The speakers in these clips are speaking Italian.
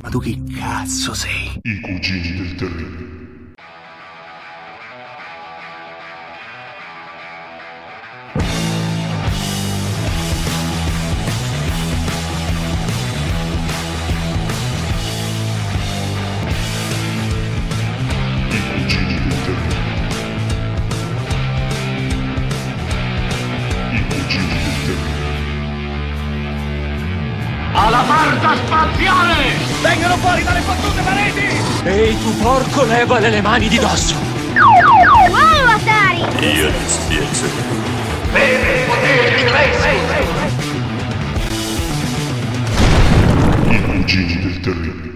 Ma tu chi cazzo sei? I cugini del terribile. Tu porco, levale le mani di dosso! Wow, Atari! Io ti spiego. Bene, poteri racing! I cugini del terribile.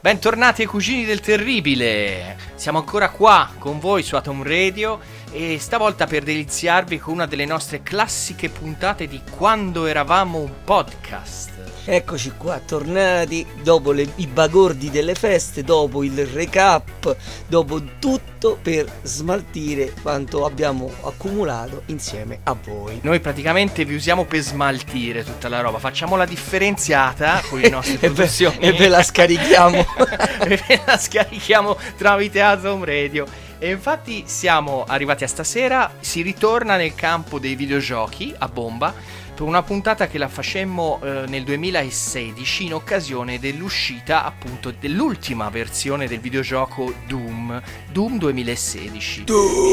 Bentornati ai cugini del terribile. Siamo ancora qua con voi su Atom Radio e stavolta per deliziarvi con una delle nostre classiche puntate di quando eravamo un podcast. Eccoci qua, tornati dopo le- i bagordi delle feste, dopo il recap, dopo tutto per smaltire quanto abbiamo accumulato insieme a voi. Noi praticamente vi usiamo per smaltire tutta la roba, facciamo la differenziata con le nostre produzioni e ve la scarichiamo. e ve la scarichiamo tramite Atom Radio. E infatti siamo arrivati a stasera, si ritorna nel campo dei videogiochi a bomba per una puntata che la facemmo eh, nel 2016 in occasione dell'uscita appunto dell'ultima versione del videogioco Doom, Doom 2016. Doom.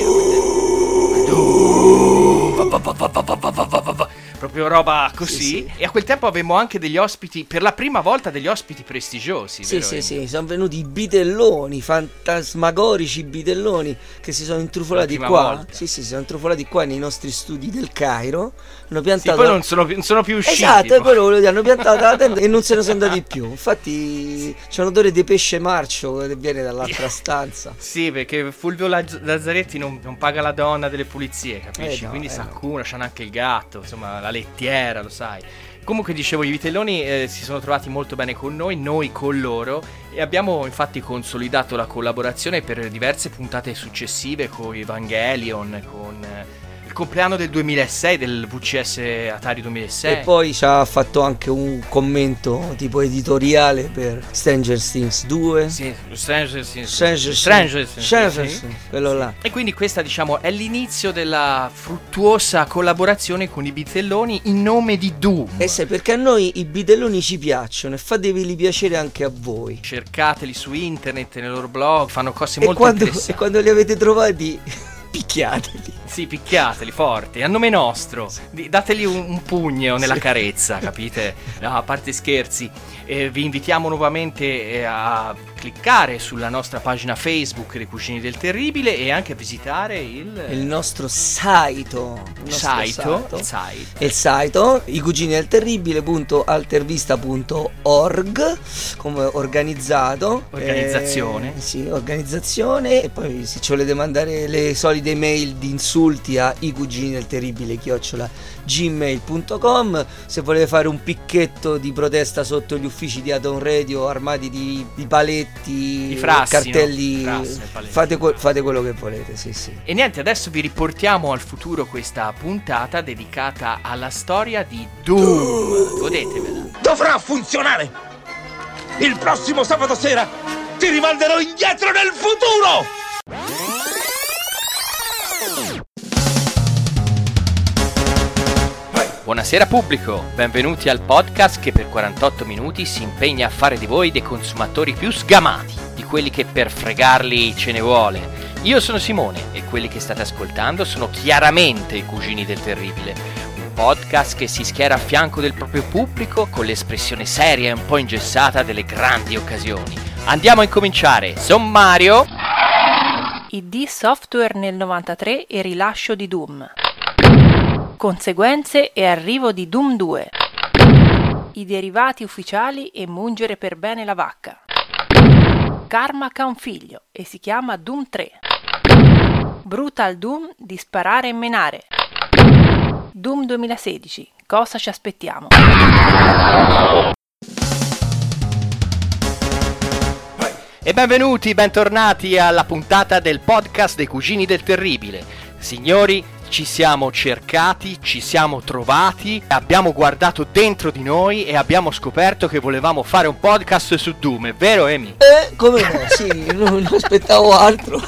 Proprio roba così. Sì, sì. E a quel tempo avevamo anche degli ospiti, per la prima volta degli ospiti prestigiosi. Sì, sì, sì, sono venuti i bitelloni, fantasmagorici bitelloni che si sono intrufolati qua. volta. Sì, sì, si sono intrufolati qua nei nostri studi del Cairo. Hanno Sì, piantato poi non sono, più- non sono più usciti. Esatto, è poi. quello volevo dire, hanno piantato la tenda e non se ne sono andati più. Infatti c'è un odore di pesce marcio che viene dall'altra stanza. Sì, perché Fulvio Lazz- Lazzaretti non, non paga la donna delle pulizie, capisci? Eh no, Quindi eh s'accumula, c'hanno anche il gatto, insomma, la lettiera, lo sai. Comunque dicevo, i vitelloni eh, si sono trovati molto bene con noi, noi con loro e abbiamo infatti consolidato la collaborazione per diverse puntate successive con Evangelion, con eh, il compleanno del 2006, del VCS Atari 2006. E poi ci ha fatto anche un commento tipo editoriale per Stranger Things 2. Sì, Stranger Things. Stranger Stranger Things. Things, Stranger sì. Things, quello là. E quindi questa, diciamo, è l'inizio della fruttuosa collaborazione con i bitelloni in nome di Doom. E sai perché a noi i bitelloni ci piacciono e fateveli piacere anche a voi. Cercateli su internet, nei loro blog, fanno cose E molto quando, e interessanti. quando li avete trovati, picchiateli. Sì, picchiateli forti, a nome nostro. Di- dateli un, un pugno nella Sì. carezza, capite? No, a parte scherzi, eh, vi invitiamo nuovamente eh, a cliccare sulla nostra pagina Facebook dei Cugini del Terribile e anche a visitare il, Il nostro. Il. Il site. E il sito i cugini del terribile.altervista.org come organizzato Organizzazione. Eh, sì organizzazione e poi se ci volete mandare le solite mail di insulti a i cugini del terribile chiocciola gmail.com se volete fare un picchetto di protesta sotto gli uffici di Atom Radio armati di, di paletti Di frassi, cartelli no? Frassi paletti. fate, que- fate quello che volete sì sì E niente, adesso vi riportiamo al futuro questa puntata dedicata alla storia di Doom. Godetevela. Dovrà funzionare! Il prossimo sabato sera ti rimanderò indietro nel futuro! Buonasera pubblico, benvenuti al podcast che per 48 minuti si impegna a fare di voi dei consumatori più sgamati, di quelli che per fregarli ce ne vuole. Io sono Simone e quelli che state ascoltando sono chiaramente i cugini del terribile. Un podcast che si schiera a fianco del proprio pubblico con l'espressione seria e un po' ingessata delle grandi occasioni. Andiamo a incominciare. Sommario. ID Software nel 93 e rilascio di Doom. Conseguenze e arrivo di Doom 2. i derivati ufficiali e mungere per bene la vacca. Carmack ha un figlio e si chiama Doom 3. Brutal Doom di sparare e menare. Doom 2016. Cosa ci aspettiamo? E benvenuti, bentornati alla puntata del podcast dei Cugini del Terribile. Signori, ci siamo cercati, ci siamo trovati, abbiamo guardato dentro di noi e abbiamo scoperto che volevamo fare un podcast su Doom, è vero Emi? Eh, come no? Sì, non, aspettavo altro.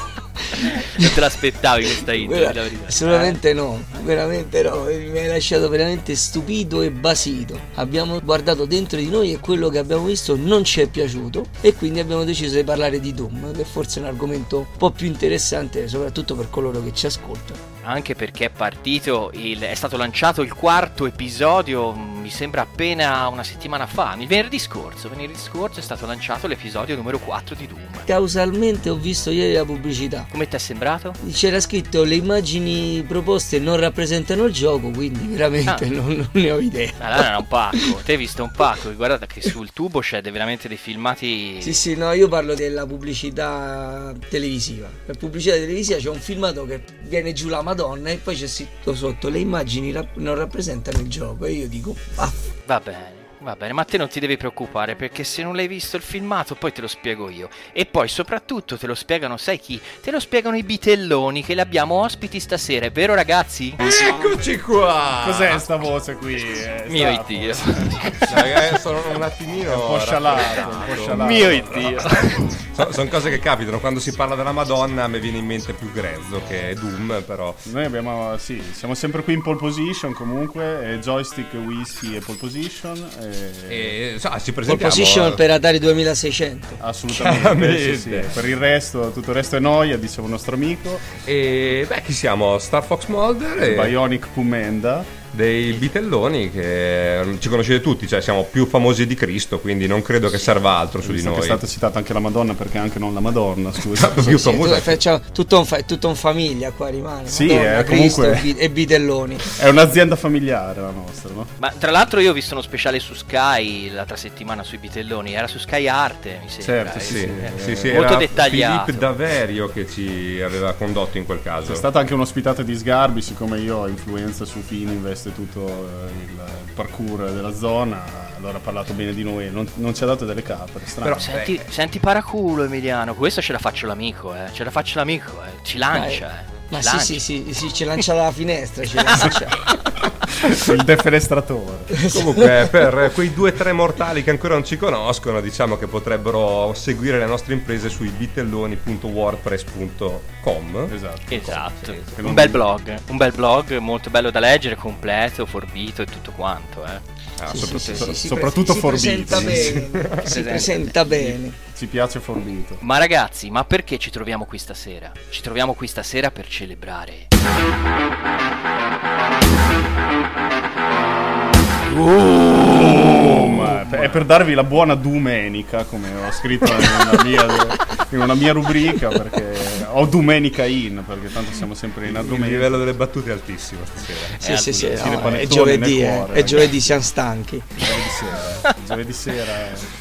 Non te l'aspettavi questa intro, Vera-. Assolutamente no, veramente no, mi hai lasciato veramente stupito e basito. Abbiamo guardato dentro di noi e quello che abbiamo visto non ci è piaciuto e quindi abbiamo deciso di parlare di Doom, che forse è un argomento un po' più interessante soprattutto per coloro che ci ascoltano. Anche perché è partito, il, è stato lanciato il quarto episodio, mm, mi sembra appena una settimana fa, il venerdì scorso, venerdì scorso è stato lanciato l'episodio numero 4 di Doom. Causalmente ho visto ieri la pubblicità. Come ti è sembrato? C'era scritto le immagini proposte non rappresentano il gioco, quindi veramente Ah. non, non ne ho idea. Allora era un pacco, te hai visto un pacco, guardate che sul tubo c'è veramente dei filmati... Sì, sì, no, io parlo della pubblicità televisiva. Per pubblicità televisiva c'è un filmato che viene giù la Madonna e poi c'è scritto sotto le immagini rap- non rappresentano il gioco. E io dico, ah, Va bene, va bene, ma te non ti devi preoccupare perché se non l'hai visto il filmato poi te lo spiego io. E poi soprattutto te lo spiegano, sai chi? Te lo spiegano i bitelloni che li abbiamo ospiti stasera, è vero ragazzi? Eccoci qua! Cos'è sta voce qui? Eh, Mio sta- Dio. Ragazzi, sono un attimino. Un po' scialato, un po' scialato. Mio Dio. Sono cose che capitano. Quando si parla della Madonna, a me viene in mente più grezzo che Doom, però. Noi abbiamo, sì, siamo sempre qui in pole position comunque, e joystick, whisky e pole position. E... E so, ci pole presentiamo. position per Atari 2600. Assolutamente, sì, sì. Per il resto, tutto il resto è noia, diceva un nostro amico. E beh, chi siamo? Star Fox Mulder e Bionic Pumenda. Dei bitelloni che ci conoscete tutti, cioè siamo più famosi di Cristo, quindi non credo che serva altro su di noi. è stata citata anche la Madonna, perché anche non la Madonna, scusa. Esatto, più Sì, famosa. tu- facciamo tutto, un fa- tutto un famiglia qua rimane. Sì, Madonna, eh, Cristo comunque- e bi- e bitelloni. È un'azienda familiare la nostra, no? Ma tra l'altro io ho visto uno speciale su Sky l'altra settimana sui bitelloni, era su Sky Arte, mi sembra. Certo, eh, Sì, sì, sì, sì, molto era dettagliato. Filippo Daverio che ci aveva condotto in quel caso. C'è stata anche un'ospitata di Sgarbi, siccome io ho influenza su Fininvest e tutto eh, il parkour della zona, allora ha parlato bene di noi, non, non ci ha dato delle capre, strano. Però- Senti, senti paraculo Emiliano, questo ce la faccio l'amico, eh. Ce la faccio l'amico, eh. Ci lancia, eh. Ma sì, sì, sì, sì, ci lancia dalla finestra, ci lancia. il defenestratore. Comunque, per quei due o tre mortali che ancora non ci conoscono, diciamo che potrebbero seguire le nostre imprese sui bitelloni.wordpress.com. Esatto. Esatto, non- un bel blog, un bel blog molto bello da leggere, completo, forbito e tutto quanto, eh. Ah, Sì, soprattutto- sì, si. Si presenta bene, si presenta bene. Ci piace Forbito. Ma ragazzi, ma perché ci troviamo qui stasera? Ci troviamo qui stasera per celebrare. È per darvi la buona domenica, come ho scritto in una mia, in una mia rubrica, perché ho domenica in, perché tanto siamo sempre in Il domenica. livello delle battute è altissimo stasera. Sì, sì, sì, sì, no, è giovedì, eh, cuore. è giovedì, siamo stanchi. Giovedì sera. Giovedì sera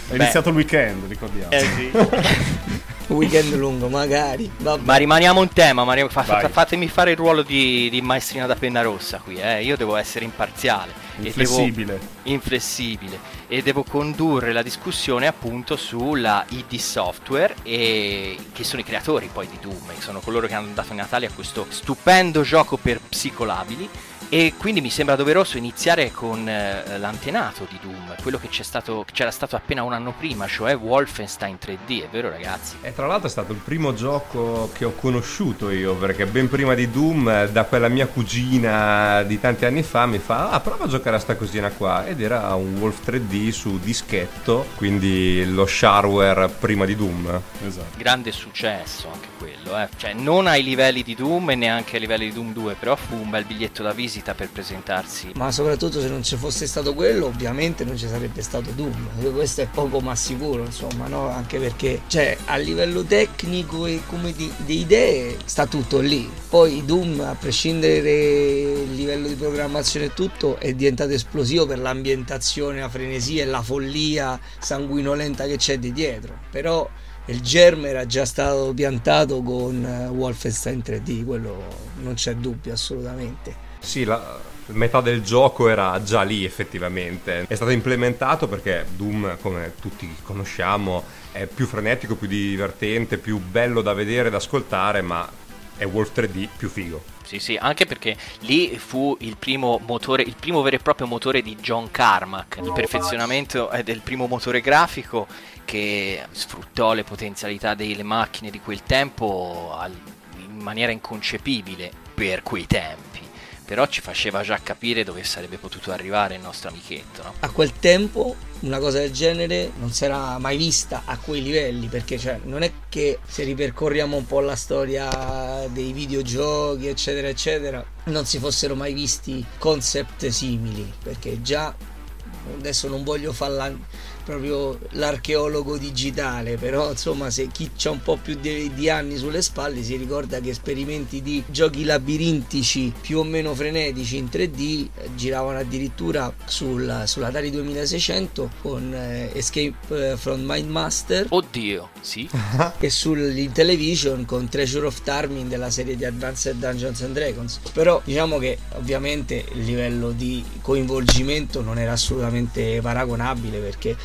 è iniziato il weekend, ricordiamo. Eh sì. Weekend lungo, magari. Vabbè. Ma rimaniamo in tema, ma rim- fa- fatemi fare il ruolo di, di maestrina da penna rossa qui, eh. Io devo essere imparziale. e Inflessibile. devo- inflessibile. E devo condurre la discussione appunto sulla ID Software, e, che sono i creatori poi di Doom, e sono coloro che hanno dato i Natali a questo stupendo gioco per psicolabili. E quindi mi sembra doveroso iniziare con eh, l'antenato di Doom, quello che c'è stato, che c'era stato appena un anno prima, cioè Wolfenstein 3D, è vero ragazzi? E tra l'altro è stato il primo gioco che ho conosciuto io, perché ben prima di Doom, eh, da quella mia cugina di tanti anni fa, mi fa, ah, prova a giocare a sta cosina qua. Ed era un Wolf 3D su dischetto, quindi lo shareware prima di Doom. Esatto. grande successo anche quello, eh. cioè non ai livelli di Doom e neanche ai livelli di Doom 2, però fu un bel biglietto da visita per presentarsi. Ma soprattutto se non ci fosse stato quello, ovviamente non ci sarebbe stato Doom. Questo è poco ma sicuro, insomma, no? Anche perché, cioè, a livello tecnico e come di, di idee sta tutto lì. Poi Doom, a prescindere il livello di programmazione e tutto è diventato esplosivo per l'ambientazione, la frenesia e la follia sanguinolenta che c'è di dietro. Però il germe era già stato piantato con eh, Wolfenstein 3D, quello non c'è dubbio assolutamente. Sì, la metà del gioco era già lì effettivamente. È stato implementato perché Doom, come tutti conosciamo, è più frenetico, più divertente, più bello da vedere da ascoltare, ma è Wolf 3D più figo. Sì, sì, anche perché lì fu il primo motore, il primo vero e proprio motore di John Carmack. Il perfezionamento è del primo motore grafico che sfruttò le potenzialità delle macchine di quel tempo in maniera inconcepibile per quei tempi. Però ci faceva già capire dove sarebbe potuto arrivare il nostro amichetto. No? A quel tempo una cosa del genere non si era mai vista a quei livelli perché cioè, non è che se ripercorriamo un po' la storia dei videogiochi eccetera eccetera non si fossero mai visti concept simili perché già adesso non voglio farla proprio l'archeologo digitale, però insomma se chi ha un po' più di, di, anni sulle spalle si ricorda che esperimenti di giochi labirintici più o meno frenetici in 3D eh, giravano addirittura sul, sull'Atari 2600 con eh, Escape eh, from Mind Master. Oddio, sì. e sull'Intellivision con Treasure of Tarmin della serie di Advanced Dungeons and Dragons. Però diciamo che ovviamente il livello di coinvolgimento non era assolutamente paragonabile perché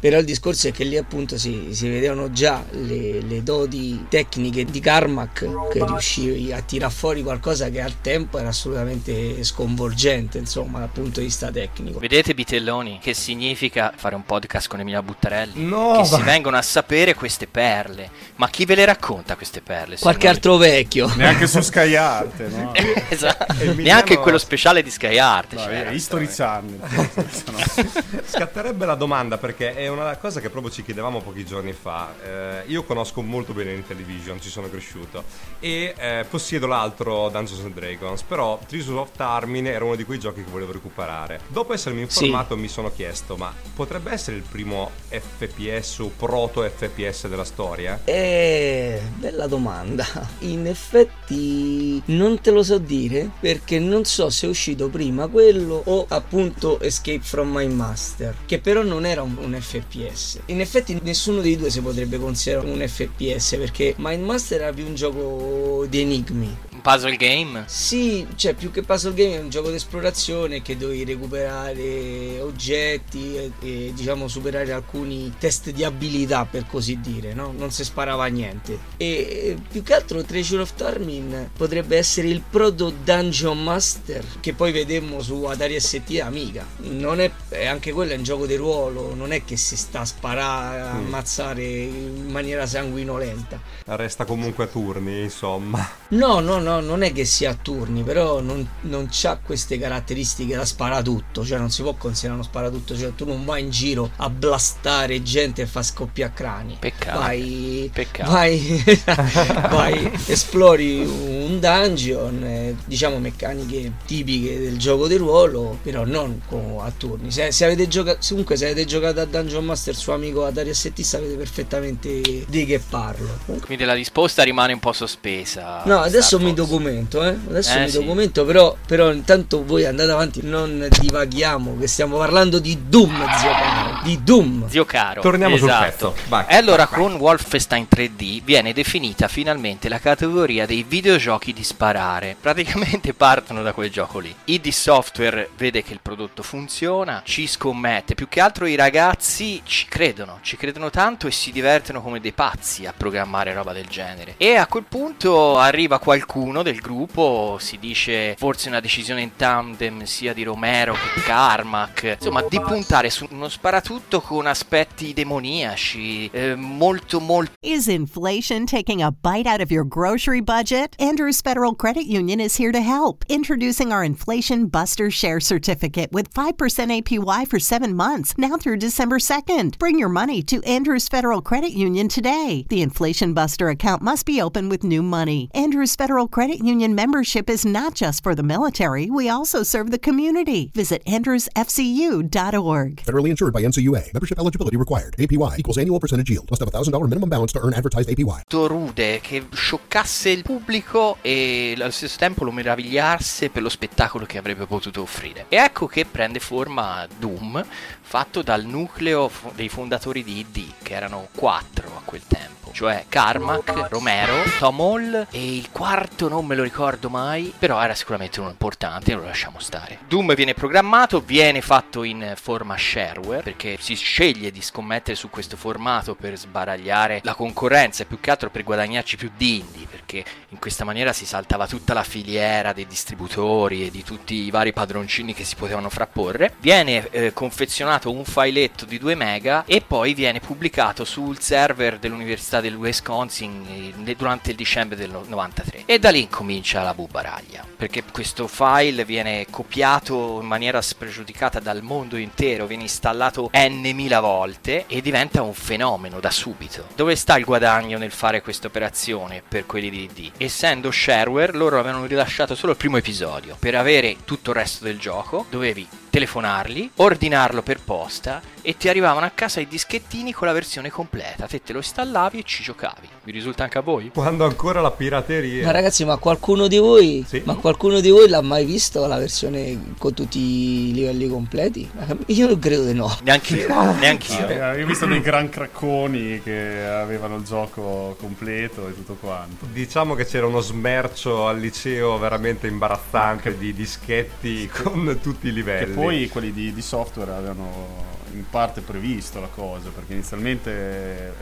però il discorso è che lì appunto si, si vedevano già le, le, doti tecniche di Carmack che riuscivi a tirar fuori qualcosa che al tempo era assolutamente sconvolgente insomma dal punto di vista tecnico. Vedete Bitelloni che significa fare un podcast con Emilia Buttarelli? No, che ma... si vengono a sapere queste perle. Ma chi ve le racconta queste perle qualche altro vecchio. Neanche su Sky Art no? esatto. Emiliano... neanche quello speciale di Sky Art no, cioè, History Channel scatterebbe la domanda perché perché è una cosa che proprio ci chiedevamo pochi giorni fa. Eh, io conosco molto bene Intellivision, ci sono cresciuto e eh, possiedo l'altro Dungeons and Dragons, però Treasure of Tarmine era uno di quei giochi che volevo recuperare. Dopo essermi informato sì. mi sono chiesto, ma potrebbe essere il primo FPS o proto FPS della storia? Eh, bella domanda. In effetti non te lo so dire perché non so se è uscito prima quello o appunto Escape from My Master, che però non era un un FPS. In effetti nessuno dei due si potrebbe considerare un FPS perché Mind Master era più un gioco di enigmi. Puzzle game? Sì, cioè più che puzzle game è un gioco di esplorazione che dovevi recuperare oggetti e, e diciamo superare alcuni test di abilità per così dire, no? Non si sparava niente. E più che altro Treasure of Tarmin potrebbe essere il proto Dungeon Master che poi vedemmo su Atari ST Amiga. Non è, è anche quello è un gioco di ruolo, non è che si sta a sparare, a ammazzare in maniera sanguinolenta. Resta comunque a turni, insomma. No, no, no, non è che sia a turni, però non, non ha queste caratteristiche da sparatutto, cioè non si può considerare uno sparatutto, cioè tu non vai in giro a blastare gente e fa scoppiare crani. Peccato. Vai, Peccato. vai, vai esplori un dungeon, eh, diciamo meccaniche tipiche del gioco di ruolo, però non a turni. Se, se avete giocato, comunque se avete giocato a Dungeon Master suo amico Atari ST sapete perfettamente di che parlo. Quindi la risposta rimane un po' sospesa. No, adesso mi documento, eh? Adesso eh, mi sì. documento, però, però intanto voi andate avanti, non divaghiamo, che stiamo parlando di Doom, zio caro. Di Doom. Zio caro. Torniamo esatto. sul pezzo. Vai, e allora vai, con Wolfenstein 3D viene definita finalmente la categoria dei videogiochi di sparare. Praticamente partono da quel gioco lì. ID Software vede che il prodotto funziona, ci scommette, più che altro i ragazzi ci credono, ci credono tanto e si divertono come dei pazzi a programmare roba del genere. E a quel punto arriva qualcuno del gruppo, si dice forse una decisione in tandem sia di Romero che Carmack, insomma di puntare su uno sparatutto con aspetti demoniaci, eh, molto molto... Is inflation taking a bite out of your grocery budget? Andrews Federal Credit Union is here to help. Introducing our Inflation Buster Share Certificate with 5% APY for 7 months, now through December 2nd. Bring your money to Andrews Federal Credit Union today. The Inflation Buster account must be open with new money. Andrews Federal Credit Credit union membership is not just for the military, we also serve the community. Visit andrewsfcu.org. Federally insured by NC NCUA. Membership eligibility required. APY equals annual percentage yield. Must have a $1,000 minimum balance to earn advertised APY. rude che scioccasse il pubblico e allo stesso tempo lo meravigliasse per lo spettacolo che avrebbe potuto offrire. E ecco che prende forma Doom, fatto dal nucleo dei fondatori di ID, che erano quattro a quel tempo. Cioè Carmack, Romero, Tom Hall e il quarto non me lo ricordo mai, però era sicuramente uno importante, lo lasciamo stare. Doom viene programmato, viene fatto in forma shareware, perché si sceglie di scommettere su questo formato per sbaragliare la concorrenza e più che altro per guadagnarci più di indie, perché in questa maniera si saltava tutta la filiera dei distributori e di tutti i vari padroncini che si potevano frapporre. Viene eh, confezionato un filetto di 2 mega e poi viene pubblicato sul server dell'Università del Wisconsin eh, durante il dicembre del no- 93. E da lì incomincia la bubaraglia, perché questo file viene copiato in maniera spregiudicata dal mondo intero, viene installato n volte e diventa un fenomeno da subito. Dove sta il guadagno nel fare questa operazione per quelli di ID? Essendo shareware, loro avevano rilasciato solo il primo episodio. Per avere tutto il resto del gioco, dovevi telefonarli, ordinarlo per posta e ti arrivavano a casa i dischettini con la versione completa. Te te lo installavi e ci giocavi. Vi risulta anche a voi? Quando ancora la pirateria. Ma ragazzi, ma qualcuno di voi, ma qualcuno di voi l'ha mai visto la versione con tutti i livelli completi? Io non credo di no. Neanche io, neanche io. Eh, Io ho visto dei gran cracconi che avevano il gioco completo e tutto quanto. Diciamo che c'era uno smercio al liceo veramente imbarazzante di dischetti con tutti i livelli. Che poi quelli di, di software avevano in parte previsto la cosa, perché inizialmente eh,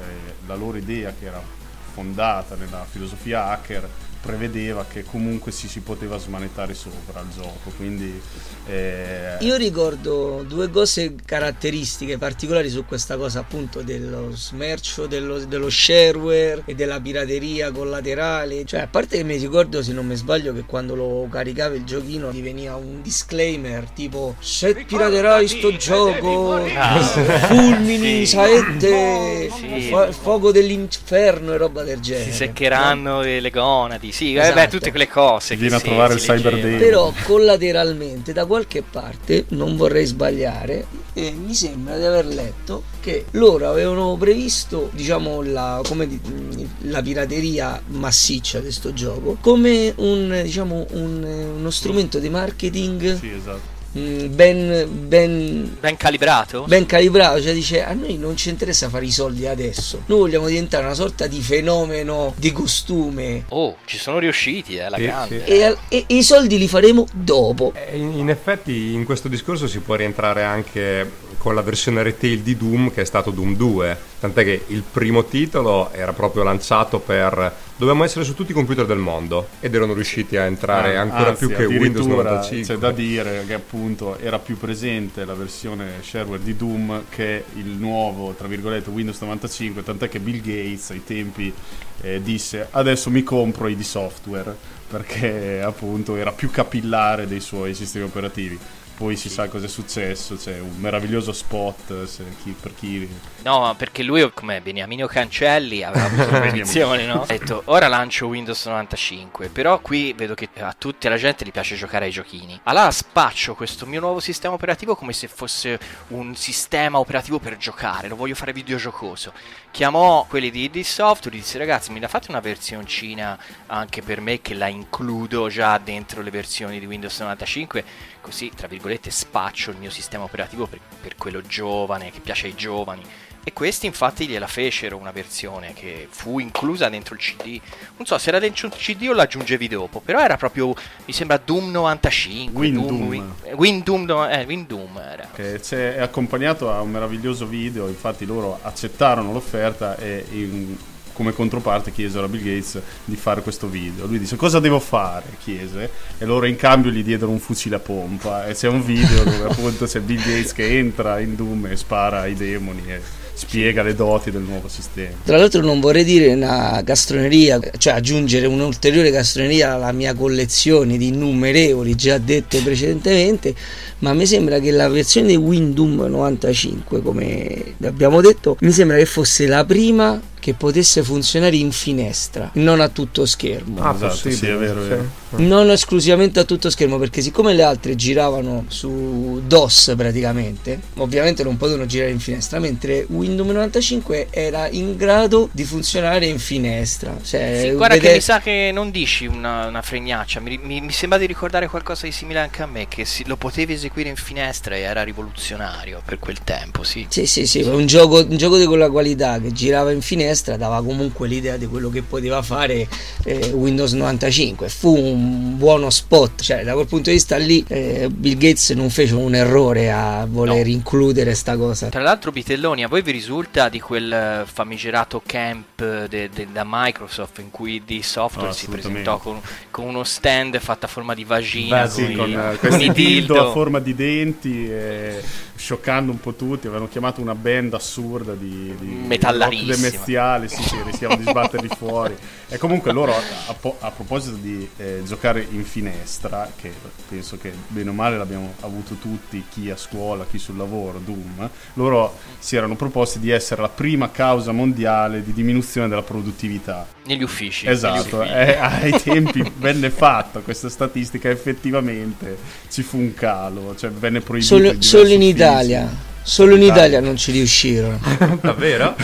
la loro idea, che era fondata nella filosofia hacker, prevedeva che comunque si, si poteva smanettare sopra il gioco. Quindi eh, Io ricordo due cose caratteristiche particolari su questa cosa appunto dello smercio, dello, dello shareware e della pirateria collaterale. Cioè, a parte che mi ricordo, se non mi sbaglio, che quando lo caricavi il giochino ti veniva un disclaimer tipo se piraterai sto gioco, fulmini, Sì. saette, Sì. fu- fuoco dell'inferno e roba del genere. Si seccheranno le gonadi, sì, eh, Esatto. beh, tutte quelle cose. che Viene a trovare il Cyber. Day. Però collateralmente da qualche parte, non vorrei sbagliare, eh, mi sembra di aver letto che loro avevano previsto, diciamo, la, come di- la pirateria massiccia di sto gioco come un, diciamo, un, uno strumento di marketing sì, esatto. Mh, ben, ben, Ben calibrato? ben calibrato, cioè dice a noi non ci interessa fare i soldi adesso, noi vogliamo diventare una sorta di fenomeno di costume Oh, ci sono riusciti, eh, la Sì, grande. sì. e, e- e i soldi li faremo dopo. Eh, In, in effetti in questo discorso si può rientrare anche con la versione retail di Doom che è stato Doom 2, tant'è che il primo titolo era proprio lanciato per dovevamo essere su tutti i computer del mondo ed erano riusciti a entrare Ah, ancora anzi, più che Windows addirittura 95. C'è da dire che appunto era più presente la versione shareware di Doom che il nuovo, tra virgolette, Windows 95, tant'è che Bill Gates ai tempi eh, disse adesso mi compro i di software perché appunto era più capillare dei suoi sistemi operativi. Poi si sa cosa è successo, c'è un meraviglioso spot se chi- per chi No, perché lui, come Beniamino Cancelli, aveva avuto l'ambizione, no? Ha detto, ora lancio Windows 95, però qui vedo che a tutti, alla gente, gli piace giocare ai giochini. Allora spaccio questo mio nuovo sistema operativo come se fosse un sistema operativo per giocare, lo voglio fare videogiocoso. Chiamò quelli di ID Software e disse, ragazzi, mi la fate una versioncina anche per me che la includo già dentro le versioni di Windows 95, così, tra virgolette, spaccio il mio sistema operativo per, per quello giovane, che piace ai giovani. E questi infatti gliela fecero una versione che fu inclusa dentro il CD. Non so se era dentro il CD o l'aggiungevi dopo, però era proprio, mi sembra Doom 95. Win Doom, Doom. Win, Win Doom, no, eh, Win Doom era. che c'è- è accompagnato a un meraviglioso video, infatti loro accettarono l'offerta e in- come controparte chiesero a Bill Gates di fare questo video. Lui disse cosa devo fare? chiese e loro in cambio gli diedero un fucile a pompa e c'è un video dove appunto c'è Bill Gates che entra in Doom e spara ai demoni e spiega le doti del nuovo sistema. Tra l'altro non vorrei dire una castroneria, cioè aggiungere un'ulteriore castroneria alla mia collezione di innumerevoli già dette precedentemente, ma mi sembra che la versione Windom 95, come abbiamo detto, mi sembra che fosse la prima che potesse funzionare in finestra, non a tutto schermo. Ah, Esatto, sì, è vero, è vero. Non esclusivamente a tutto schermo, perché siccome le altre giravano su DOS praticamente, ovviamente non potevano girare in finestra, mentre Windows 95 era in grado di funzionare in finestra. Cioè, Sì, guarda che vede- mi sa che non dici una, una fregnaccia, mi, mi- mi sembra di ricordare qualcosa di simile anche a me, che si- lo potevi eseguire in finestra e era rivoluzionario per quel tempo, sì. Sì, sì, sì, un gioco, un gioco di quella qualità che girava in finestra dava comunque l'idea di quello che poteva fare eh, Windows 95. Fu un buono spot, cioè da quel punto di vista lì eh, Bill Gates non fece un errore a voler includere sta cosa. Tra l'altro, Bitelloni, a voi vi risulta di quel famigerato camp de- de- da Microsoft in cui di software Ah, si presentò con, con uno stand fatto a forma di vagina, Beh, sì, con, con i- eh, con questi i dildo dildo. a forma di denti, e scioccando un po' tutti. Avevano chiamato una band assurda di, di rock demenziali, sì, sì, rischiavano di sbatterli fuori. E comunque loro, a, a po- a proposito di eh, giocare in finestra, che penso che bene o male l'abbiamo avuto tutti, chi a scuola, chi sul lavoro, Doom, loro si erano proposti di essere la prima causa mondiale di diminuzione della produttività. Negli uffici. Esatto, negli uffici. eh, ai tempi venne fatta questa statistica, effettivamente ci fu un calo, cioè venne proibito. Solo, solo in uffici. Italia. Solo in Italia non ci riuscirono. Davvero?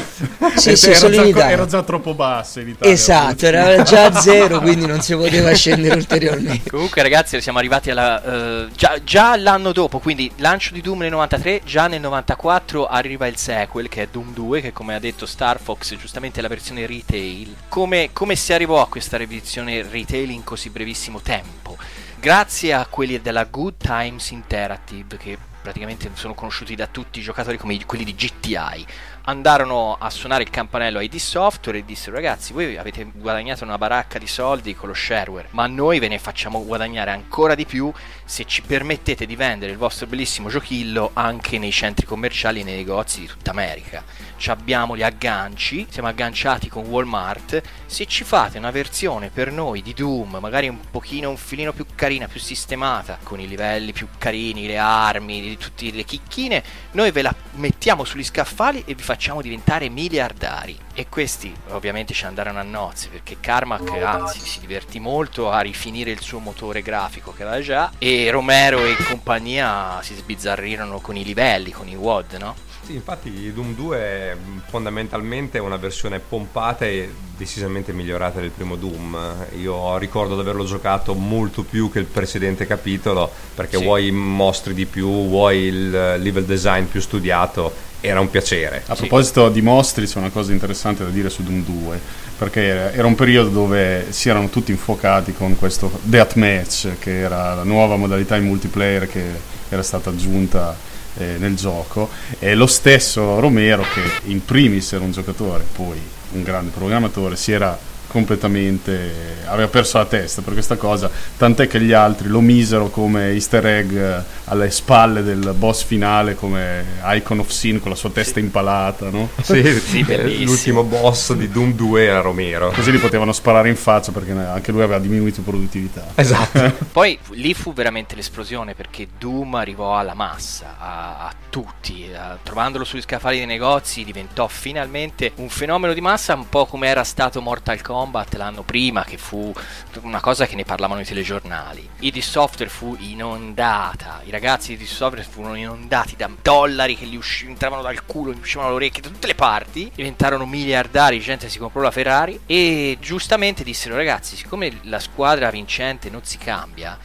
Sì, sì, era, solo già, in Italia. era già troppo basso in Italia. Esatto, era già a zero, quindi non si poteva scendere ulteriormente. Comunque ragazzi siamo arrivati alla... eh, già, già l'anno dopo, quindi lancio di Doom nel 93, già nel 94 arriva il sequel che è Doom 2, che come ha detto Star Fox è giustamente la versione retail. Come, come si arrivò a questa revisione retail in così brevissimo tempo? Grazie a quelli della Good Times Interactive che praticamente sono conosciuti da tutti i giocatori come quelli di GTI andarono a suonare il campanello a ID Software e dissero ragazzi voi avete guadagnato una baracca di soldi con lo shareware ma noi ve ne facciamo guadagnare ancora di più se ci permettete di vendere il vostro bellissimo giochillo anche nei centri commerciali e nei negozi di tutta America. Ci abbiamo gli agganci siamo agganciati con Walmart. Se ci fate una versione per noi di Doom magari un pochino un filino più carina più sistemata con i livelli più carini le armi tutte le chicchine noi ve la mettiamo sugli scaffali e vi facciamo diventare miliardari. E questi ovviamente ci andarono a nozze perché Carmack anzi si divertì molto a rifinire il suo motore grafico che aveva già e Romero e compagnia si sbizzarrirono con i livelli, con i WOD, no? Sì, infatti Doom 2 è fondamentalmente una versione pompata e decisamente migliorata del primo Doom. Io ricordo di averlo giocato molto più che il precedente capitolo perché Sì. vuoi mostri di più, vuoi il level design più studiato, era un piacere. A proposito di mostri, c'è una cosa interessante da dire su Doom 2, perché era- era un periodo dove si erano tutti infuocati con questo Deathmatch, che era la nuova modalità in multiplayer che era stata aggiunta eh, nel gioco, e lo stesso Romero, che in primis era un giocatore, poi un grande programmatore, si era completamente aveva perso la testa per questa cosa tant'è che gli altri lo misero come easter egg eh, alle spalle del boss finale come Icon of Sin con la sua testa impalata no? Sì, eh, l'ultimo boss di Doom 2 era Romero. così li potevano sparare in faccia perché anche lui aveva diminuito produttività Esatto. Poi lì fu veramente l'esplosione perché Doom arrivò alla massa, a, a tutti, a- trovandolo sugli scaffali dei negozi diventò finalmente un fenomeno di massa un po' come era stato Mortal Kombat l'anno prima che fu una cosa che ne parlavano i telegiornali. ID Software fu inondata, i ragazzi di ID Software furono inondati da dollari che gli usci- entravano dal culo, gli uscivano dalle orecchie, da tutte le parti, diventarono miliardari, gente si comprò la Ferrari e giustamente dissero ragazzi siccome la squadra vincente non si cambia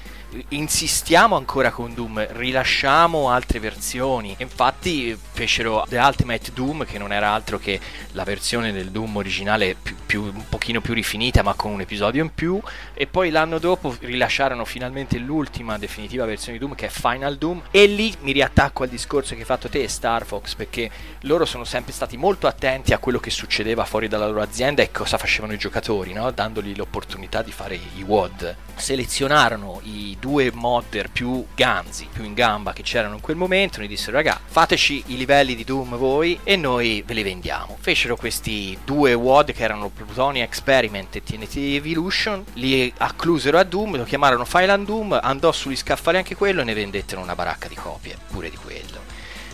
insistiamo ancora con Doom, rilasciamo altre versioni. Infatti fecero The Ultimate Doom, che non era altro che la versione del Doom originale più, più- un pochino più rifinita, ma con un episodio in più. E poi l'anno dopo rilasciarono finalmente l'ultima definitiva versione di Doom, che è Final Doom. E lì mi riattacco al discorso che hai fatto te, Star Fox, perché loro sono sempre stati molto attenti a quello che succedeva fuori dalla loro azienda e cosa facevano i giocatori, no? dandogli l'opportunità di fare i WOD. Selezionarono i due modder più ganzi, più in gamba che c'erano in quel momento, ne dissero raga fateci i livelli di Doom voi e noi ve li vendiamo. Fecero questi due WOD che erano Plutonia Experiment e TNT Evolution, li acclusero a Doom, lo chiamarono File Doom, andò sugli scaffali anche quello e ne vendettero una baracca di copie, pure di quello.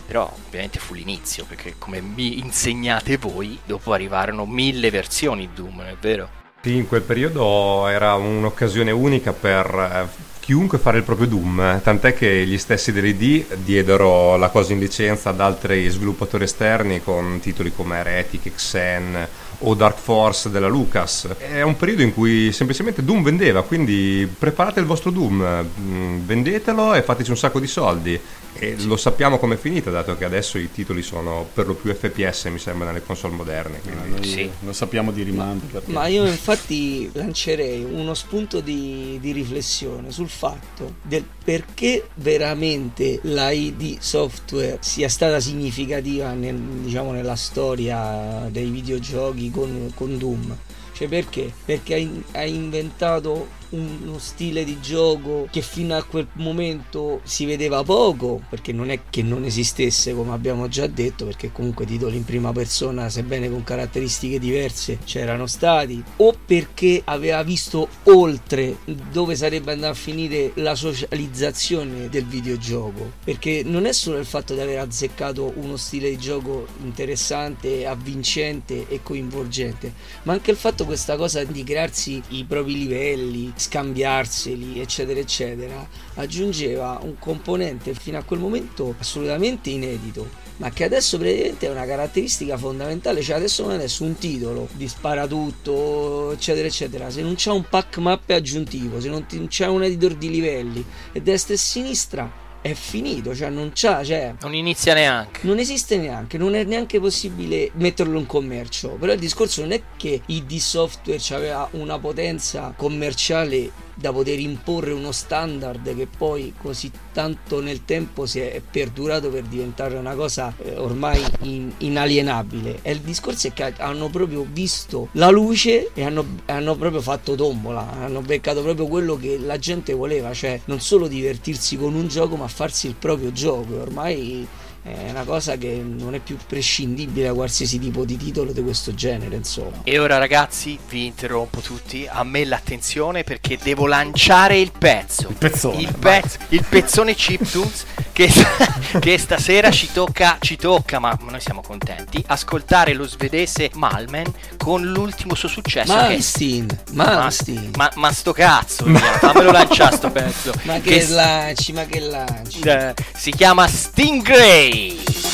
Però ovviamente fu l'inizio, perché come mi insegnate voi, dopo arrivarono mille versioni di Doom, è vero? Sì, in quel periodo era un'occasione unica per eh, chiunque fare il proprio Doom, tant'è che gli stessi dell'ID diedero la cosa in licenza ad altri sviluppatori esterni con titoli come Heretic, Xen o Dark Force della Lucas. È un periodo in cui semplicemente Doom vendeva, quindi preparate il vostro Doom, mm, vendetelo e fateci un sacco di soldi. E lo sappiamo com'è finita, dato che adesso i titoli sono per lo più FPS, mi sembra, nelle console moderne. Quindi... Noi sì. Lo sappiamo di rimando. Perché... Ma io infatti lancerei uno spunto di, di riflessione sul fatto del perché veramente la ID Software sia stata significativa nel, diciamo, nella storia dei videogiochi con, con Doom. Cioè perché? Perché ha, ha inventato uno stile di gioco che fino a quel momento si vedeva poco, perché non è che non esistesse come abbiamo già detto, perché comunque titoli in prima persona, sebbene con caratteristiche diverse, c'erano stati, o perché aveva visto oltre dove sarebbe andata a finire la socializzazione del videogioco, perché non è solo il fatto di aver azzeccato uno stile di gioco interessante, avvincente e coinvolgente, ma anche il fatto questa cosa di crearsi i propri livelli, scambiarseli, eccetera, eccetera, aggiungeva un componente fino a quel momento assolutamente inedito, ma che adesso praticamente è una caratteristica fondamentale, cioè adesso non è un titolo di sparatutto, eccetera, eccetera, se non c'è un pack mappe aggiuntivo, se non c'è un editor di livelli e destra e sinistra è finito, cioè non c'ha, cioè, non inizia neanche. Non esiste neanche, non è neanche possibile metterlo in commercio. Però il discorso non è che ID Software aveva una potenza commerciale da poter imporre uno standard che poi così tanto nel tempo si è perdurato per diventare una cosa eh, ormai in, inalienabile. E il discorso è che hanno proprio visto la luce e hanno, hanno proprio fatto tombola, hanno beccato proprio quello che la gente voleva, cioè non solo divertirsi con un gioco ma farsi il proprio gioco. Ormai è una cosa che non è più prescindibile da qualsiasi tipo di titolo di questo genere, insomma. E ora ragazzi, vi interrompo tutti, a me l'attenzione perché devo lanciare il pezzo. Il pezzone. Il, pezzo, il pezzone Chiptunes che, che, stasera ci tocca, ci tocca, ma noi siamo contenti, ascoltare lo svedese Malmen con l'ultimo suo successo. Malmsteen, che... Malmsteen. Ma, ma, ma sto cazzo, ma... fammelo lanciare sto pezzo. Ma che, che lanci, ma che lanci. Eh, si chiama Stingray. Please.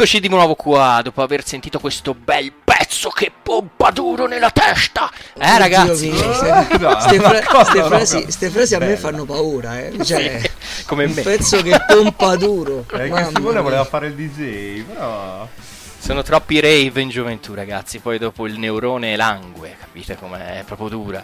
Eccoci di nuovo qua dopo aver sentito questo bel pezzo che pompa duro nella testa. Eh ragazzi, Dio mio, ste- ste fra- ste frasi, a me fanno paura, eh. Cioè, Sì, come un me. pezzo che pompa duro. Eh, Mamma che Simone voleva fare il DJ, però... Sono troppi rave in gioventù, ragazzi. Poi dopo il neurone langue, capite com'è? È proprio dura.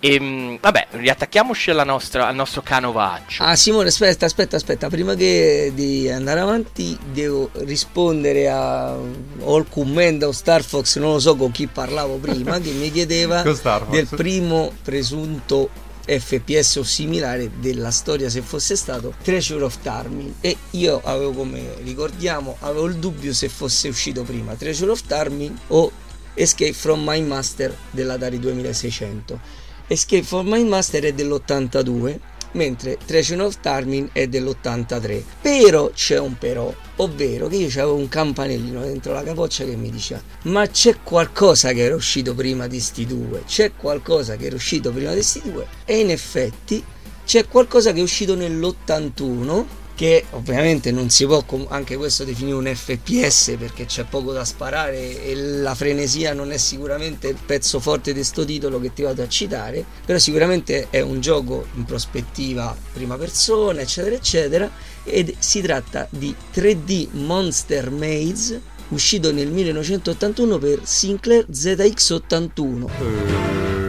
E vabbè, riattacchiamoci nostra, al nostro canovaggio. Ah Simone, aspetta, aspetta, aspetta, prima che di andare avanti devo rispondere a o il commento o Star Fox, non lo so con chi parlavo prima, che mi chiedeva del primo presunto FPS o similare della storia se fosse stato Treasure of Tarmin. E io avevo come ricordiamo avevo il dubbio se fosse uscito prima Treasure of Tarmin o Escape from My Master dell'Atari 2600 Escape from Master è dell'82 mentre Treasure of Tarmin è dell'83 però c'è un però ovvero che io avevo un campanellino dentro la capoccia che mi diceva ma c'è qualcosa che era uscito prima di sti due? C'è qualcosa che era uscito prima di sti due? E in effetti c'è qualcosa che è uscito nell'81 che ovviamente non si può anche questo definire un FPS perché c'è poco da sparare e la frenesia non è sicuramente il pezzo forte di sto titolo che ti vado a citare però sicuramente è un gioco in prospettiva prima persona eccetera eccetera ed si tratta di 3D Monster Maze uscito nel 1981 per Sinclair ZX81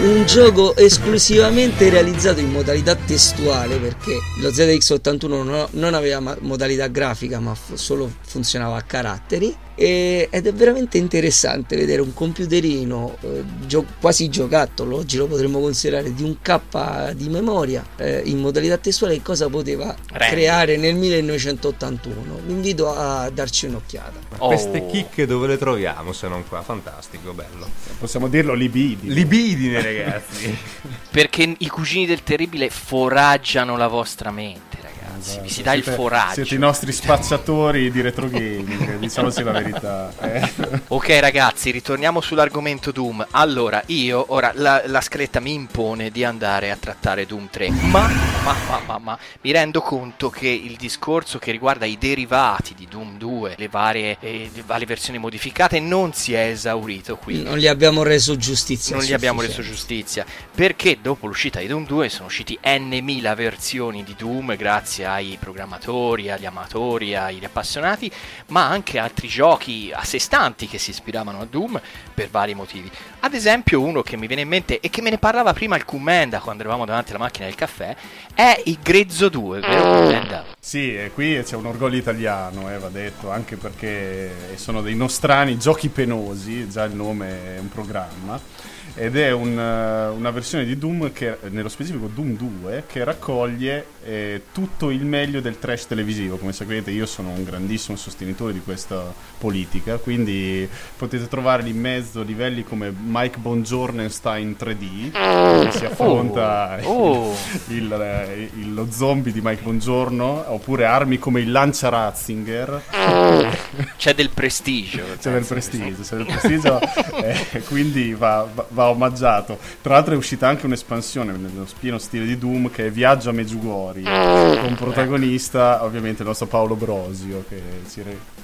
un gioco esclusivamente realizzato in modalità testuale perché lo ZX81 non, aveva modalità grafica ma solo funzionava a caratteri E- ed è veramente interessante vedere un computerino eh, gio- quasi giocattolo, oggi lo potremmo considerare di un K di memoria eh, in modalità testuale cosa poteva Rendi. creare nel 1981. Vi invito a darci un'occhiata. Oh. Queste chicche dove le troviamo se non qua? Fantastico, bello. Possiamo dirlo libidi. Libidine, ragazzi. Perché i cugini del terribile foraggiano la vostra mente, ragazzi. Vi si dà il Siete- foraggio. Siete i nostri spacciatori di retro gaming, diciamoci la verità. eh. Ok ragazzi, ritorniamo sull'argomento Doom. Allora, io ora la, la scaletta mi impone di andare a trattare Doom 3, ma, ma, ma, ma, ma mi rendo conto che il discorso che riguarda i derivati di Doom 2, le varie, eh, le varie versioni modificate, non si è esaurito qui. Non gli abbiamo reso giustizia. Non gli abbiamo reso giustizia perché dopo l'uscita di Doom 2 sono usciti n mila versioni di Doom grazie ai programmatori, agli amatori, agli appassionati, ma anche altri giochi a sé stanti che si ispiravano a Doom per vari motivi. Ad esempio uno che mi viene in mente e che me ne parlava prima il Commenda quando eravamo davanti alla macchina del caffè è il Grezzo 2, vero Commenda? Sì, e qui c'è un orgoglio italiano, eh, va detto, anche perché sono dei nostrani giochi penosi, già il nome è un programma. Ed è un, eh, una versione di Doom, che, nello specifico Doom 2, che raccoglie eh, tutto il meglio del trash televisivo. Come sapete, io sono un grandissimo sostenitore di questa politica, quindi potete trovare in mezzo livelli come Mike Bongiornenstein 3D, dove si affronta Oh. il- eh, il- lo zombie di Mike Bongiorno, oppure armi come il Lancia Ratzinger. C'è del prestigio. C'è del prestigio, c'è del prestigio eh, quindi va- va omaggiato. Tra l'altro è uscita anche un'espansione nello pieno stile di Doom che è Viaggio a Meggiugori, con protagonista ovviamente il nostro Paolo Brosio che ci re-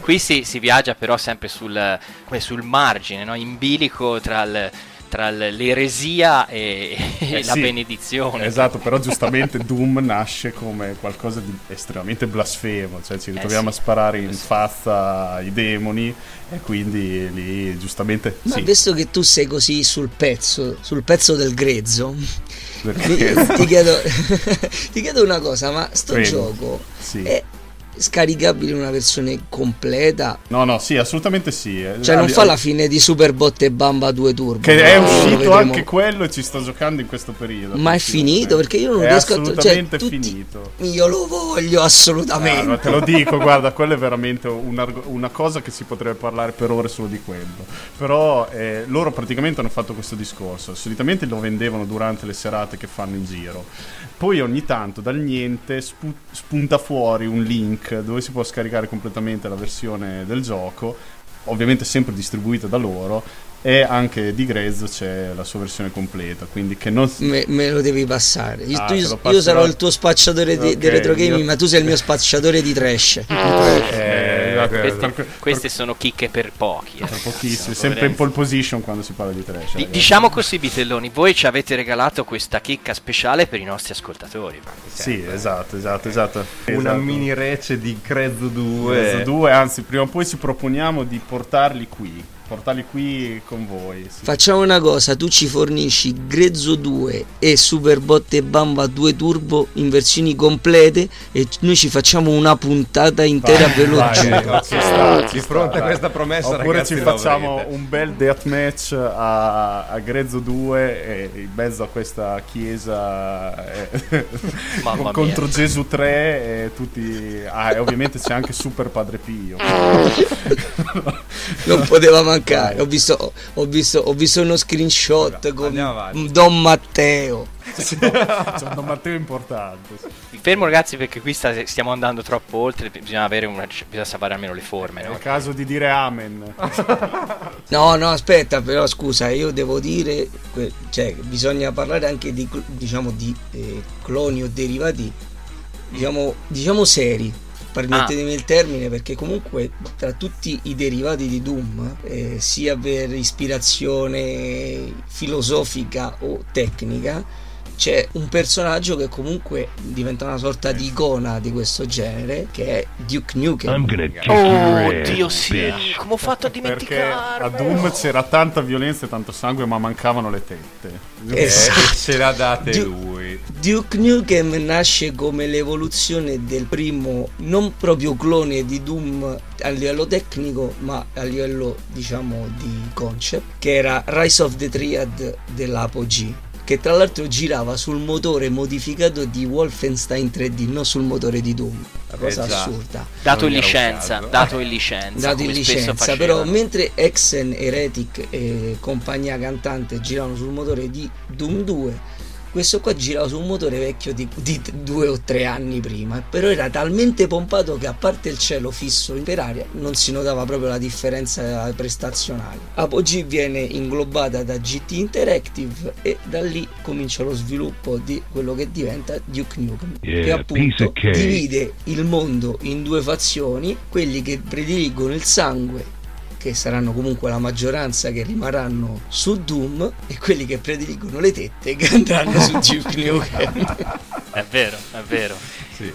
Qui si, si viaggia però sempre sul, come sul margine, no? in bilico tra, il- tra l'eresia e, e Eh la sì, benedizione. Esatto, però giustamente Doom nasce come qualcosa di estremamente blasfemo, cioè ci ritroviamo Eh sì. a sparare in faccia ai demoni e quindi lì giustamente Ma sì. visto che tu sei così sul pezzo, sul pezzo del grezzo, grezzo. ti, chiedo, ti chiedo una cosa, ma sto Prego. gioco Sì. è scaricabile una versione completa? No, no, sì, assolutamente sì. Cioè non fa la fine di Super e Bamba 2 Turbo? Che è uscito anche quello e ci sto giocando in questo periodo. Ma è finito? Perché io non è riesco a... cioè, assolutamente tutti- finito. Io lo voglio assolutamente. Ah, ma te lo dico, guarda, quello è veramente un arg- una cosa che si potrebbe parlare per ore solo di quello. Però eh, loro praticamente hanno fatto questo discorso. Solitamente lo vendevano durante le serate che fanno in giro. Poi ogni tanto dal niente spu- spunta fuori un link dove si può scaricare completamente la versione del gioco, ovviamente sempre distribuita da loro. E anche di Grezzo c'è la sua versione completa, quindi che non Me, me lo devi passare. Io, Ah, tu- io passerò. sarò il tuo spacciatore di, di Ok, retro gaming, io- ma tu sei il mio spacciatore di trash. Eh, esatto, Queste, queste sono chicche per pochi. eh. per pochissimi, sempre in pole position quando si parla di trash. Di- ragazzi. diciamo così, Bitelloni, voi ci avete regalato questa chicca speciale per i nostri ascoltatori. Sì, esatto, esatto, esatto. Una Esatto. mini rece di Grezzo 2. Mezzo due, anzi, prima o poi ci proponiamo di portarli qui. Portarli qui con voi. sì. Facciamo una cosa, tu ci fornisci Grezzo 2 e Superbot e Bamba 2 Turbo in versioni complete e noi ci facciamo una puntata intera Vai, ve lo vai, ci sta, ci fronte a questa promessa, Oppure ragazzi, ci facciamo avrete. un bel deathmatch a, a Grezzo 2 e in mezzo a questa chiesa eh, Mamma mia. contro Gesù 3 e tutti... Ah, e ovviamente c'è anche Super Padre Pio. Non poteva mancare. Ho visto, ho visto, ho visto uno screenshot con andiamo avanti. Don Matteo. C'è un Don Matteo importante. sì. Mi fermo ragazzi perché qui sta- stiamo andando troppo oltre, bisogna avere una, bisogna salvare almeno le forme. È no? il caso di dire amen. No, no, aspetta, però scusa, io devo dire, cioè, bisogna parlare anche di, diciamo, di eh, cloni o derivati, diciamo, diciamo seri. Permettetemi il termine perché comunque tra tutti i derivati di Doom, eh, sia per ispirazione filosofica o tecnica, c'è un personaggio che comunque diventa una sorta di icona di questo genere, che è Duke Nukem. Oh Dio sì, come ho fatto a Perché dimenticare? a Doom c'era tanta violenza e tanto sangue, ma mancavano le tette. Esatto. Eh, ce l'ha date Giu- lui. Duke Nukem nasce come l'evoluzione del primo, non proprio clone di Doom a livello tecnico, ma a livello diciamo di concept, che era Rise of the Triad dell'Apogee che tra l'altro girava sul motore modificato di Wolfenstein 3D, non sul motore di Doom. Una cosa Eh già. assurda. Dato in licenza, dato in licenza. Dato in licenza, però mentre Exen, Heretic e compagnia cantante giravano sul motore di Doom 2, questo qua girava su un motore vecchio di, di due o tre anni prima, però era talmente pompato che a parte il cielo fisso per aria non si notava proprio la differenza prestazionale. Apogee viene inglobata da GT Interactive e da lì comincia lo sviluppo di quello che diventa Duke Nukem, che Yeah, piece appunto divide il mondo in due fazioni, quelli che prediligono il sangue che saranno comunque la maggioranza che rimarranno su Doom e quelli che prediligono le tette che andranno su Duke Nukem. È vero, è vero.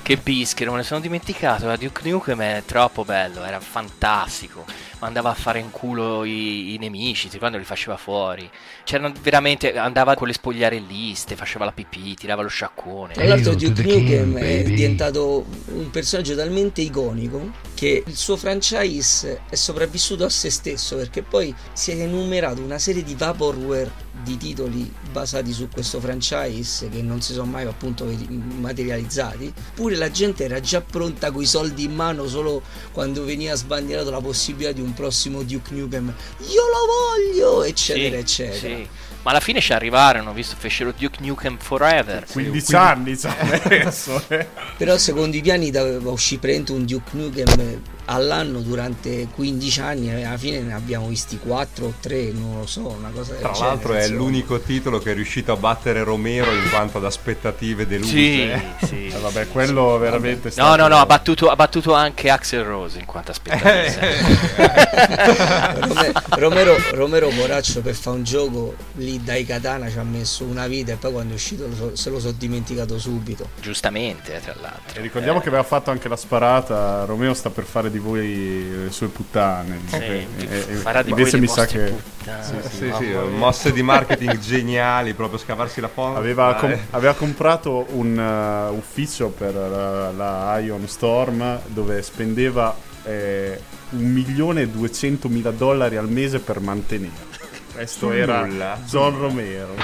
Che bischero, me ne sono dimenticato. La Duke Nukem è troppo bello, era fantastico. Mandava a fare in culo i, i nemici, quando li faceva fuori. C'erano veramente, andava con le spogliarelliste, faceva la pipì, tirava lo sciacquone. Tra l'altro Duke Nukem è diventato un personaggio talmente iconico che il suo franchise è sopravvissuto a se stesso perché poi si è enumerato una serie di vaporware di titoli basati su questo franchise che non si sono mai appunto materializzati. Pure la gente era già pronta coi soldi in mano solo quando veniva sbandierato la possibilità di un prossimo Duke Nukem. Io lo voglio! eccetera Sì, eccetera. sì. Ma alla fine ci arrivarono, visto fecero Duke Nukem Forever. 15 anni ci hanno messo. eh. Però secondo i piani doveva uscire un Duke Nukem all'anno durante 15 anni e alla fine ne abbiamo visti 4 o 3, non lo so, una cosa del Tra genere, l'altro è insomma. l'unico titolo che è riuscito a battere Romero in quanto ad aspettative deluse. Sì, sì. Eh, vabbè, quello veramente è No, stato- no, no, ha battuto, ha battuto anche Axel Rose in quanto aspettative. Rome- Romero, Romero Poraccio per fare un gioco lì dai katana ci ha messo una vita e poi quando è uscito lo so- se lo so dimenticato subito. Giustamente, tra l'altro. E ricordiamo che aveva fatto anche la sparata. Romeo sta per fare di voi le sue puttane. Sì, E- e- e- farà di invece voi le mi sa che puttane. Sì, sì, sì, mia. mosse di marketing geniali, proprio scavarsi la porta. aveva, com- eh. aveva comprato un uh, ufficio per la, la Ion Storm dove spendeva eh, un milione e duecentomila dollari al mese per mantenere. Questo era nulla, John. Romero.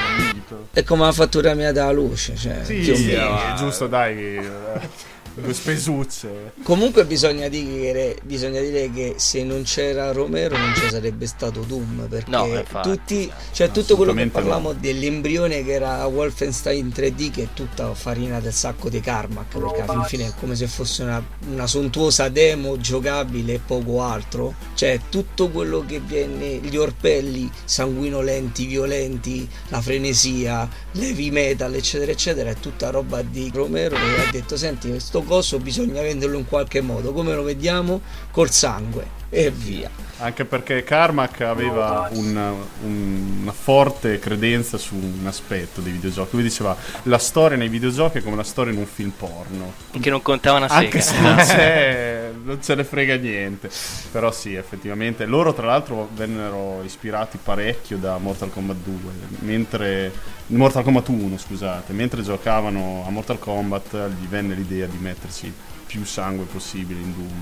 È come la fattura mia della luce, cioè, Sì, sì, è giusto, dai. Due spesucce. Comunque bisogna dire, bisogna dire che se non c'era Romero non ci sarebbe stato Doom perché No, infatti. tutti, cioè tutto quello che parlavamo dell'embrione che era Wolfenstein 3D che è tutta farina del sacco di Carmack perché alla fin fine è come se fosse una, una sontuosa demo giocabile e poco altro cioè tutto quello che viene gli orpelli sanguinolenti violenti la frenesia l'heavy metal eccetera eccetera è tutta roba di Romero che ha detto senti questo coso bisogna venderlo in qualche modo come lo vediamo col sangue e via Anche perché Carmack aveva un- un- una forte credenza su un aspetto dei videogiochi. Lui diceva: La storia nei videogiochi è come la storia in un film porno. Che non contava una Anche sega. se non, c'è, non ce ne frega niente. Però sì, effettivamente. Loro, tra l'altro, vennero ispirati parecchio da Mortal Kombat 2. Mentre. Mortal Kombat 1, scusate. Mentre giocavano a Mortal Kombat, gli venne l'idea di metterci più sangue possibile in Doom.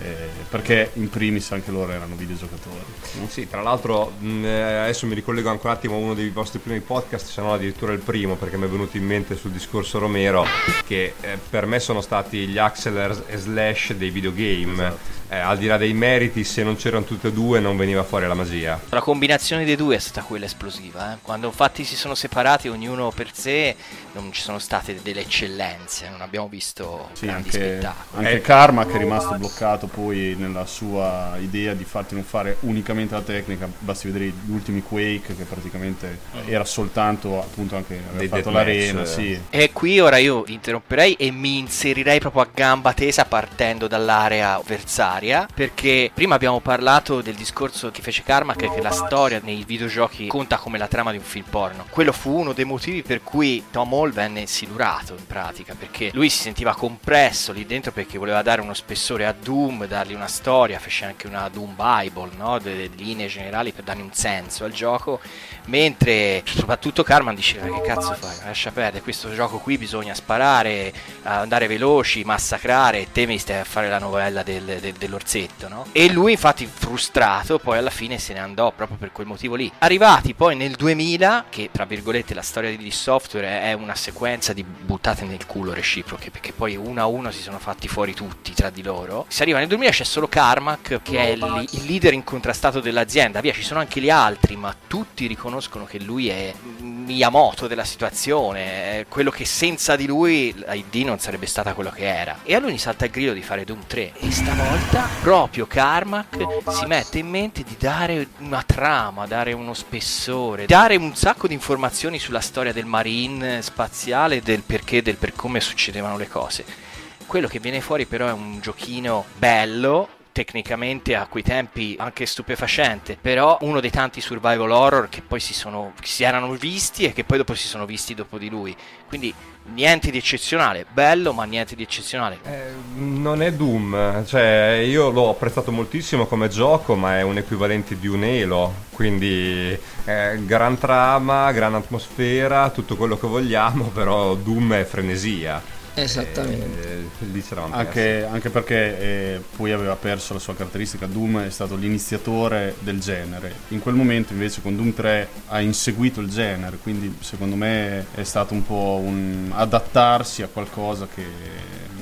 Eh, perché in primis anche loro erano videogiocatori. no? Sì, tra l'altro mh, eh, adesso mi ricollego ancora un attimo a uno dei vostri primi podcast, se no addirittura il primo, perché mi è venuto in mente sul discorso Romero, che eh, per me sono stati gli Axeler e Slash dei videogame. Esatto. Eh, al di là dei meriti, se non c'erano tutte e due non veniva fuori la magia. La combinazione dei due è stata quella esplosiva. eh. Quando infatti si sono separati, ognuno per sé, non ci sono state delle eccellenze. Non abbiamo visto Sì, grandi anche, spettacoli. anche Eh. Karma che è rimasto bloccato poi nella sua idea di farti non fare unicamente la tecnica, basti vedere gli ultimi Quake che praticamente era soltanto appunto anche aveva fatto l'arena, eh. sì. E qui ora io interromperei e mi inserirei proprio a gamba tesa partendo dall'area avversaria. Necessaria perché prima abbiamo parlato del discorso che fece Carmack che la storia nei videogiochi conta come la trama di un film porno. Quello fu uno dei motivi per cui Tom Hall venne silurato in pratica perché lui si sentiva compresso lì dentro perché voleva dare uno spessore a Doom, dargli una storia, fece anche una Doom Bible, no? delle linee generali per dargli un senso al gioco, mentre soprattutto Carman diceva che cazzo fai, lascia perdere, questo gioco qui bisogna sparare, andare veloci, massacrare te mi stai a fare la novella del, del, dell'orsetto, no? E lui infatti frustrato poi alla fine se ne andò proprio per quel motivo lì. Arrivati poi nel 2000, che tra virgolette la storia di software è una sequenza di buttate nel culo reciproche, perché poi uno a uno si sono fatti fuori tutti tra di loro. Si arriva nel 2000 c'è solo Carmack che è il, il leader incontrastato dell'azienda, via ci sono anche gli altri, ma tutti riconoscono che lui è Miyamoto della situazione, è quello che senza di lui l'ID non sarebbe stata quello che era. E a lui gli salta il grido di fare Doom 3 e stavolta proprio Carmack si mette in mente di dare una trama, dare uno spessore, dare un sacco di informazioni sulla storia del marine spaziale, del perché, del per come succedevano le cose. Quello che viene fuori però è un giochino bello, tecnicamente a quei tempi anche stupefacente, però uno dei tanti survival horror che poi si, sono, si erano visti e che poi dopo si sono visti dopo di lui. Quindi niente di eccezionale, bello ma niente di eccezionale. Eh, non è Doom, cioè io l'ho apprezzato moltissimo come gioco, ma è un equivalente di un Elo, quindi eh, gran trama, gran atmosfera, tutto quello che vogliamo, però Doom è frenesia. Esattamente. Eh, anche, anche, perché eh, poi aveva perso la sua caratteristica. Doom è stato l'iniziatore del genere. In quel momento, invece, con Doom 3 ha inseguito il genere. Quindi, secondo me, è stato un po' un adattarsi a qualcosa che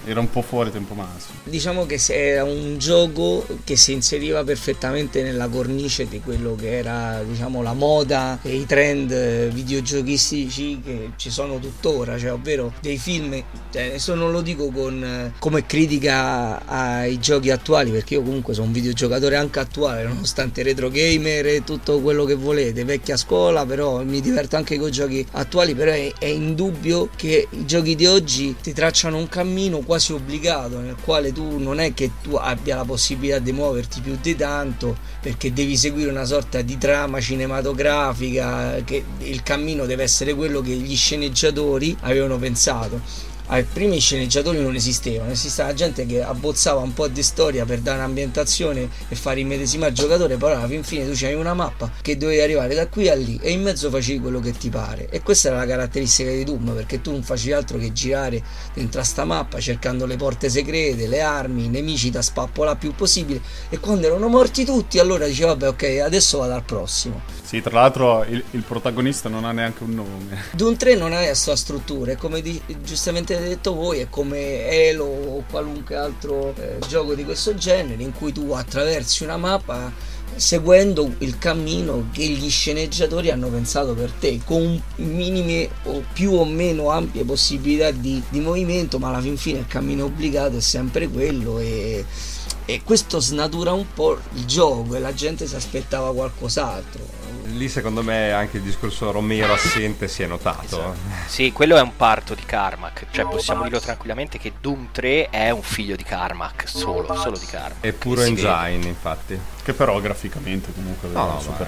era un po' fuori tempo massimo. Diciamo che era un gioco che si inseriva perfettamente nella cornice di quello che era diciamo, la moda e i trend videogiochistici che ci sono tuttora, cioè ovvero dei film, cioè, adesso non lo dico con, come critica ai giochi attuali perché io comunque sono un videogiocatore anche attuale nonostante retro gamer e tutto quello che volete, vecchia scuola, però mi diverto anche con i giochi attuali, però è, è indubbio che i giochi di oggi ti tracciano un cammino quasi quasi obbligato nel quale tu non è che tu abbia la possibilità di muoverti più di tanto perché devi seguire una sorta di trama cinematografica che il cammino deve essere quello che gli sceneggiatori avevano pensato ai primi sceneggiatori non esistevano, esisteva gente che abbozzava un po' di storia per dare un'ambientazione e fare immedesimare il giocatore, però alla fin fine tu c'hai una mappa che dovevi arrivare da qui a lì e in mezzo facevi quello che ti pare. E questa era la caratteristica di Doom, perché tu non facevi altro che girare dentro a sta mappa cercando le porte segrete, le armi, i nemici da spappola più possibile e quando erano morti tutti allora dicevi vabbè ok adesso vado al prossimo. Sì, tra l'altro il, il protagonista non ha neanche un nome. Doom 3 non ha la sua struttura, è come di, giustamente detto voi, è come Elo o qualunque altro eh, gioco di questo genere in cui tu attraversi una mappa seguendo il cammino che gli sceneggiatori hanno pensato per te, con minime o più o meno ampie possibilità di, di movimento, ma alla fin fine il cammino obbligato è sempre quello e, e questo snatura un po' il gioco e la gente si aspettava qualcos'altro lì secondo me anche il discorso Romero assente si è notato. Esatto. Sì, quello è un parto di Carmack, cioè possiamo dirlo tranquillamente che Doom 3 è un figlio di Carmack, solo, solo di Carmack. È puro engine infatti. Che però graficamente comunque no, no, super...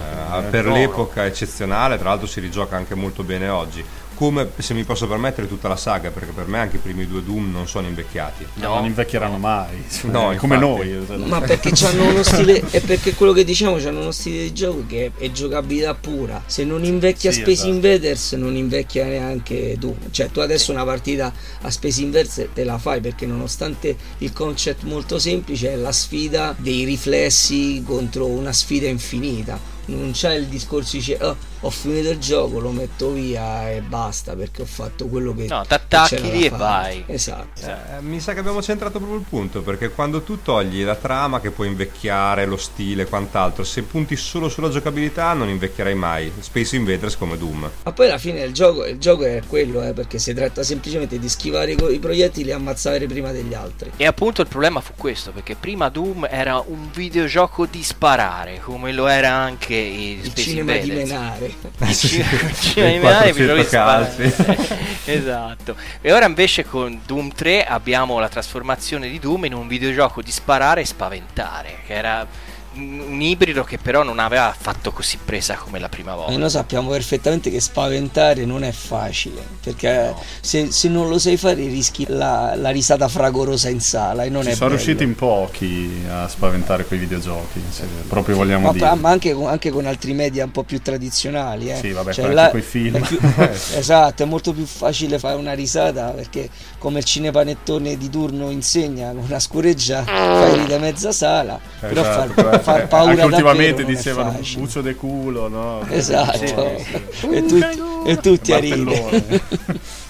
per no, l'epoca eccezionale, tra l'altro si rigioca anche molto bene oggi come se mi posso permettere tutta la saga perché per me anche i primi due Doom non sono invecchiati. No. non invecchieranno mai. No, come noi. Ma perché hanno uno stile è perché quello che diciamo hanno uno stile di gioco che è giocabilità pura. Se non invecchia sì, Space esatto. Invaders non invecchia neanche Doom. Cioè tu adesso una partita a Space Invaders te la fai perché nonostante il concept molto semplice è la sfida dei riflessi contro una sfida infinita. Non c'è il discorso dice oh, ho finito il gioco lo metto via e basta perché ho fatto quello che no t'attacchi lì e vai. Esatto. Eh, mi sa che abbiamo centrato proprio il punto perché quando tu togli la trama che può invecchiare lo stile e quant'altro se punti solo sulla giocabilità non invecchierai mai. Space Invaders come Doom. Ma poi alla fine il gioco, il gioco è quello eh, perché si tratta semplicemente di schivare i, i proiettili e ammazzare prima degli altri. E appunto il problema fu questo perché prima Doom era un videogioco di sparare come lo era anche il cinema di menare Cinema Quei di menare, 400 videogiochi calci. esatto. E ora invece con Doom 3 abbiamo la trasformazione di Doom in un videogioco di sparare e spaventare, che era un ibrido che però non aveva fatto così presa come la prima volta. E noi sappiamo perfettamente che spaventare non è facile, perché se, se non lo sai fare rischi la, la risata fragorosa in sala e non Ci è sono bello. riusciti in pochi a spaventare quei videogiochi, se proprio vogliamo Ma, dire. ma anche, con- anche con altri media un po' più tradizionali. Eh. Sì, vabbè, Cioè, anche coi film. è più- esatto, è molto più facile fare una risata perché come il cinepanettone di turno insegna con una scureggia fai ridere mezza sala, però Esatto, far, eh, far eh, paura anche ultimamente dicevano bucio de culo, no? Esatto, Sì, sì. e, tutti, e tutti a ridere.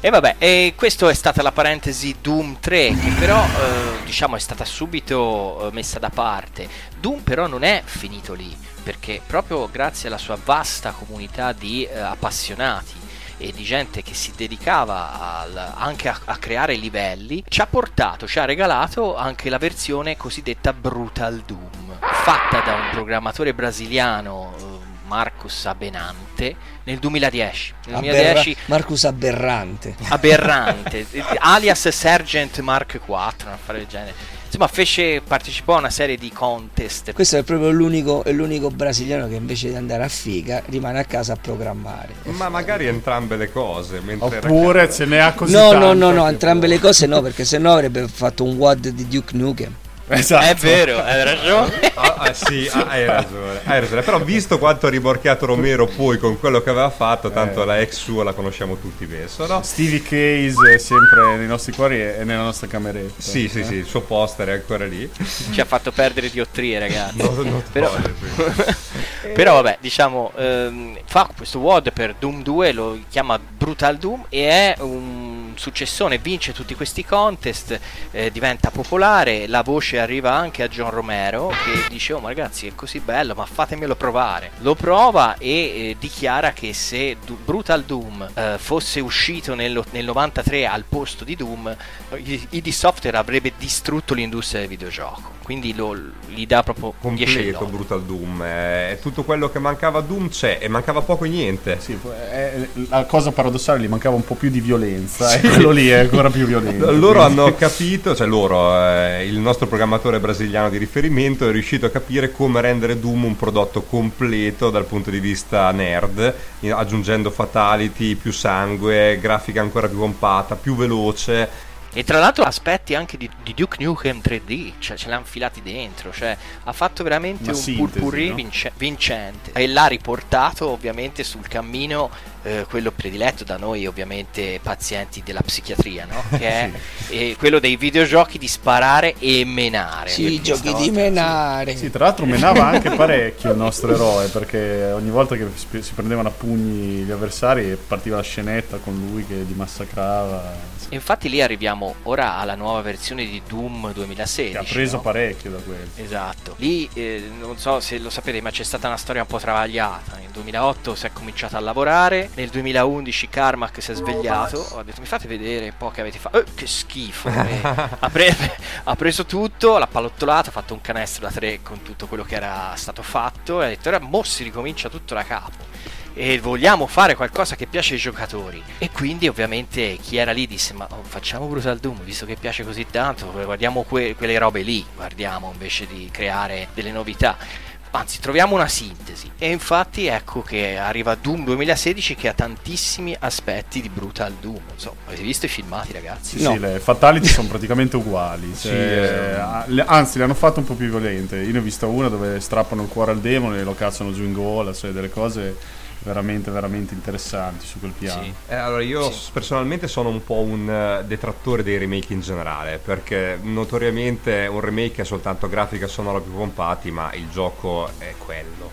E vabbè, e questa è stata la parentesi Doom 3, che però eh, diciamo è stata subito eh, messa da parte. Doom però non è finito lì, perché proprio grazie alla sua vasta comunità di eh, appassionati e di gente che si dedicava al- anche a, a creare livelli, ci ha portato, ci ha regalato anche la versione cosiddetta Brutal Doom, fatta da un programmatore brasiliano, eh, Marcus Abenante, nel 2010. Nel Aberra- 2010 Marcus Aberrante. aberrante, alias Sergeant Mark IV, un affare del genere. Insomma, fece, partecipò a una serie di contest. Questo è proprio l'unico, è l'unico brasiliano che invece di andare a figa rimane a casa a programmare. Ma magari entrambe le cose. mentre Oppure ce ne ha così No, no, no, no, entrambe le cose no, perché sennò avrebbe fatto un WAD di Duke Nukem. Esatto. È vero, hai ragione. Ah, ah, sì, ah, hai ragione, hai ragione. Però visto quanto ha rimorchiato Romero poi con quello che aveva fatto, tanto Eh. la ex sua la conosciamo tutti penso, no? Stevie Case è sempre nei nostri cuori e nella nostra cameretta. Sì, sì, sì, il suo poster è ancora lì. Ci ha fatto perdere diotrie, ragazzi. No, no, però, però vabbè, diciamo, ehm, fa questo WOD per Doom 2, lo chiama Brutal Doom e è un successone, vince tutti questi contest, eh, diventa popolare, la voce arriva anche a John Romero che dice oh ma ragazzi è così bello ma fatemelo provare. Lo prova e eh, dichiara che se Du- Brutal Doom eh, fosse uscito nello- nel 93 al posto di Doom, ID Software avrebbe distrutto l'industria del videogioco. Quindi lo, gli dà proprio 10 Completo. Brutal Doom, è tutto quello che mancava a Doom c'è e mancava poco e niente. Sì, è- la cosa paradossale gli mancava un po' più di violenza e quello lì è ancora più violento. Loro quindi- hanno capito, cioè loro, eh, il nostro programmatore brasiliano di riferimento è riuscito a capire come rendere Doom un prodotto completo dal punto di vista nerd, aggiungendo fatality, più sangue, grafica ancora più compatta, più veloce. E tra l'altro aspetti anche di, di Duke Nukem 3D, cioè ce l'ha infilati dentro, cioè ha fatto veramente Una un sintesi, purpurri no? vince- vincente e l'ha riportato ovviamente sul cammino eh, quello prediletto da noi ovviamente pazienti della psichiatria, no? che è eh, quello dei videogiochi di sparare e menare. Sì, perché giochi di menare. Sì, tra l'altro menava anche parecchio il nostro eroe perché ogni volta che si prendevano a pugni gli avversari partiva la scenetta con lui che li massacrava. E Infatti lì arriviamo ora alla nuova versione di Doom 2016. Che ha preso no? parecchio da quello. Esatto, lì eh, non so se lo sapete, ma c'è stata una storia un po' travagliata. Nel 2008 si è cominciato a lavorare, nel 2011 Carmack si è svegliato. Ho detto: Mi fate vedere un po' che avete fatto. Eh, che schifo! E ha, pre- ha preso tutto, l'ha pallottolato, ha fatto un canestro da tre con tutto quello che era stato fatto. E ha detto: Ora mo si ricomincia tutto da capo. E vogliamo fare qualcosa che piace ai giocatori. E quindi, ovviamente, chi era lì disse: Ma oh, facciamo Brutal Doom, visto che piace così tanto, guardiamo que- quelle robe lì, guardiamo invece di creare delle novità. Anzi, troviamo una sintesi. E infatti ecco che arriva Doom 2016 che ha tantissimi aspetti di Brutal Doom. Non so, avete visto i filmati, ragazzi? Sì, sì, le fatality sono praticamente uguali. Sì, cioè, eh. a- le- anzi, le hanno fatte un po' più violente. Io ne ho vista una dove strappano il cuore al demone e lo cacciano giù in gola, cioè delle cose veramente, veramente interessanti su quel piano. Eh, allora io s- personalmente sono un po' un eh, detrattore dei remake in generale, perché notoriamente un remake è soltanto grafica e sonora più pompati, ma il gioco è quello.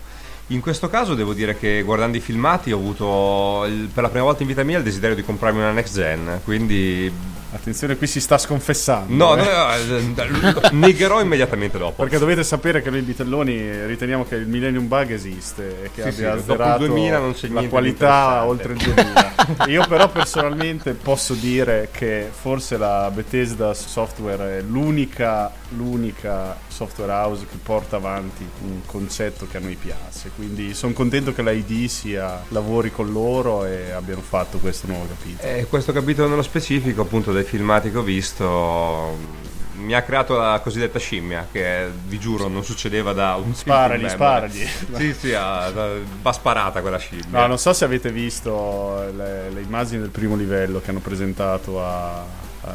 In questo caso devo dire che guardando i filmati ho avuto il- per la prima volta in vita mia il desiderio di comprarmi una next gen, quindi Attenzione, qui si sta sconfessando. No, eh. no, no, eh, lo negherò immediatamente dopo. Perché dovete sapere che noi bitelloni riteniamo che il Millennium Bug esiste e che Sì, abbia sì, dopo il azzerato 2000 non c'è la qualità oltre il interessante. 2000. Io però personalmente posso dire che forse la Bethesda Software è l'unica, l'unica software house che porta avanti un concetto che a noi piace. Quindi sono contento che l'ID sia, lavori con loro e abbiano fatto questo nuovo capitolo. Eh, questo capitolo nello specifico, appunto, dai filmati che ho visto, mi ha creato la cosiddetta scimmia, che vi giuro non succedeva da un Sparagli, sparagli. Sì, sì, ha- va sparata quella scimmia. No, non so se avete visto le, le immagini del primo livello che hanno presentato a,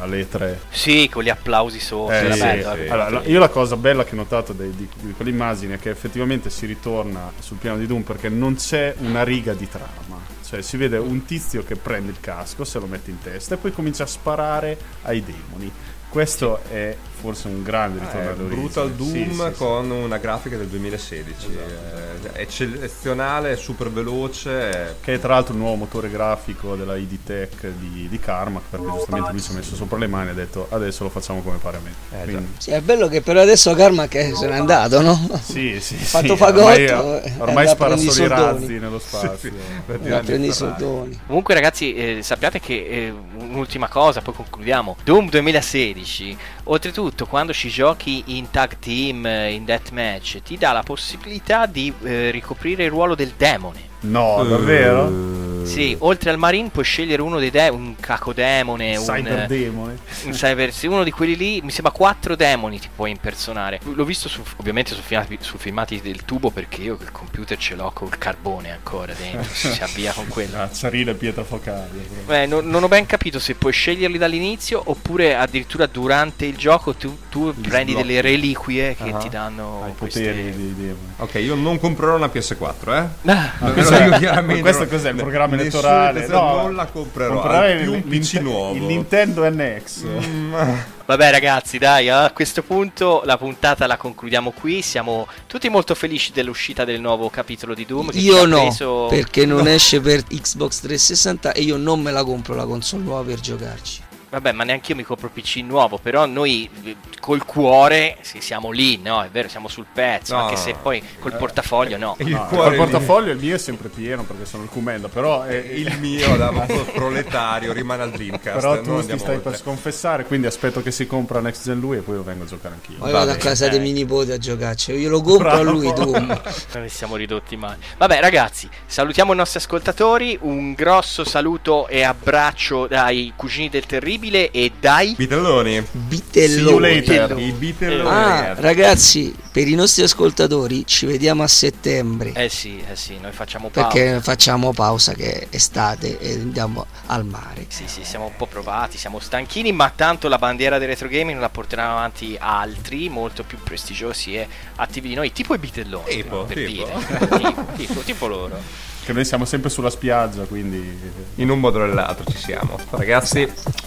alle 3. Sì, con gli applausi sopra. Eh, sì, sì. Allora, la- io la cosa bella che ho notato dei- di, di quelle immagini è che effettivamente si ritorna sul piano di Doom perché non c'è una riga di trama. Cioè si vede un tizio che prende il casco, se lo mette in testa e poi comincia a sparare ai demoni. Questo è forse un grande ritorno Eh, all'origine. Brutal Doom Sì, sì, sì. con una grafica del 2016 Esatto, eh, eccezionale, super veloce Che è tra l'altro il nuovo motore grafico della ID Tech di, di Carmack, perché giustamente lui si è messo sopra le mani e ha detto adesso lo facciamo come pare a me. Quindi- Sì, è bello che però adesso Karma che se n'è andato, no? Sì, sì, Ha fatto sì, fagotto. ormai, eh, spara solo i soldoni. razzi nello spazio. Prendere i soldoni. Comunque ragazzi, eh, sappiate che eh, un'ultima cosa, poi concludiamo. Doom 2016, oltretutto quando ci giochi in tag team, eh, in deathmatch, ti dà la possibilità di eh, ricoprire il ruolo del demone. No, davvero? Sì, oltre al Marine puoi scegliere uno dei demoni, un cacodemone, un Cyberdemone. un cyber, sì, uno di quelli lì, mi sembra quattro demoni ti puoi impersonare. L'ho visto su, ovviamente su filmati, su filmati del tubo perché io il computer ce l'ho col carbone ancora dentro, si avvia con quello. Acciarina e pietra focale. Eh, non, non ho ben capito se puoi sceglierli dall'inizio oppure addirittura durante il gioco tu, tu prendi sblocchi. delle reliquie che Ah. ti danno I queste- poteri dei demoni. Ok, io non comprerò una PS4, eh? Ah, cos'è? dico chiaramente, questo cos'è il programma nessuna elettorale? No, non la comprerò. comprerai più un il- PC nuovo. Il Nintendo NX. Vabbè ragazzi, dai, a questo punto la puntata la concludiamo qui. Siamo tutti molto felici dell'uscita del nuovo capitolo di Doom. Io no, preso- perché non No. esce per Xbox 360 e io non me la compro la console nuova per giocarci. Vabbè, ma neanche io mi compro PC nuovo, però noi eh, col cuore sì, siamo lì, no? È vero, siamo sul pezzo, No, anche se poi col portafoglio no. No, col portafoglio il mio è sempre pieno perché sono il Cumenda, però è Il mio da proletario rimane al Dreamcast. Però tu ti stai oltre. per sconfessare, quindi aspetto che si compra Next Gen lui e poi lo vengo a giocare anch'io. Poi vado a casa dei miei nipoti a giocarci. Io lo compro a lui Doom. Non ne siamo ridotti mai. Vabbè, ragazzi, salutiamo i nostri ascoltatori. Un grosso saluto e abbraccio dai cugini del terribile e dai Bitelloni. Bitelloni. I bitelloni. Ah, ragazzi, per i nostri ascoltatori ci vediamo a settembre. Eh sì, eh sì, noi facciamo pausa. Perché facciamo pausa che è estate e andiamo al mare. Sì, sì, siamo un po' provati, siamo stanchini, ma tanto la bandiera del retro gaming la porteranno avanti altri molto più prestigiosi e attivi di noi, tipo i bitelloni. Tipo, per tipo. dire. tipo, tipo, tipo loro. Che noi siamo sempre sulla spiaggia, quindi... In un modo o nell'altro ci siamo. Ragazzi,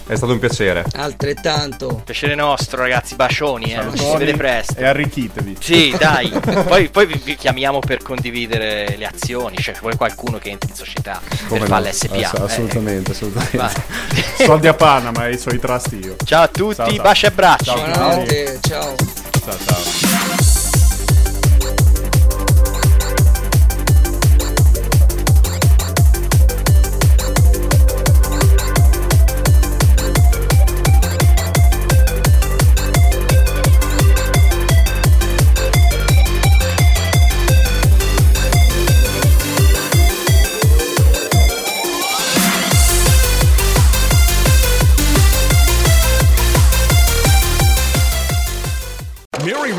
è stato un piacere. Altrettanto. Piacere nostro, ragazzi, bacioni, eh. Ci si vede presto. E arricchitevi. Sì, dai. poi, poi vi, vi chiamiamo per condividere le azioni. Cioè, vuoi qualcuno che entri in società Come per no? fare l'SPA. Ass- eh. assolutamente, assolutamente. Soldi a Panama e i suoi trust io. Ciao a tutti, Ciao, ciao. baci e abbracci. Ciao, Buonanotte, ciao. Ciao, ciao.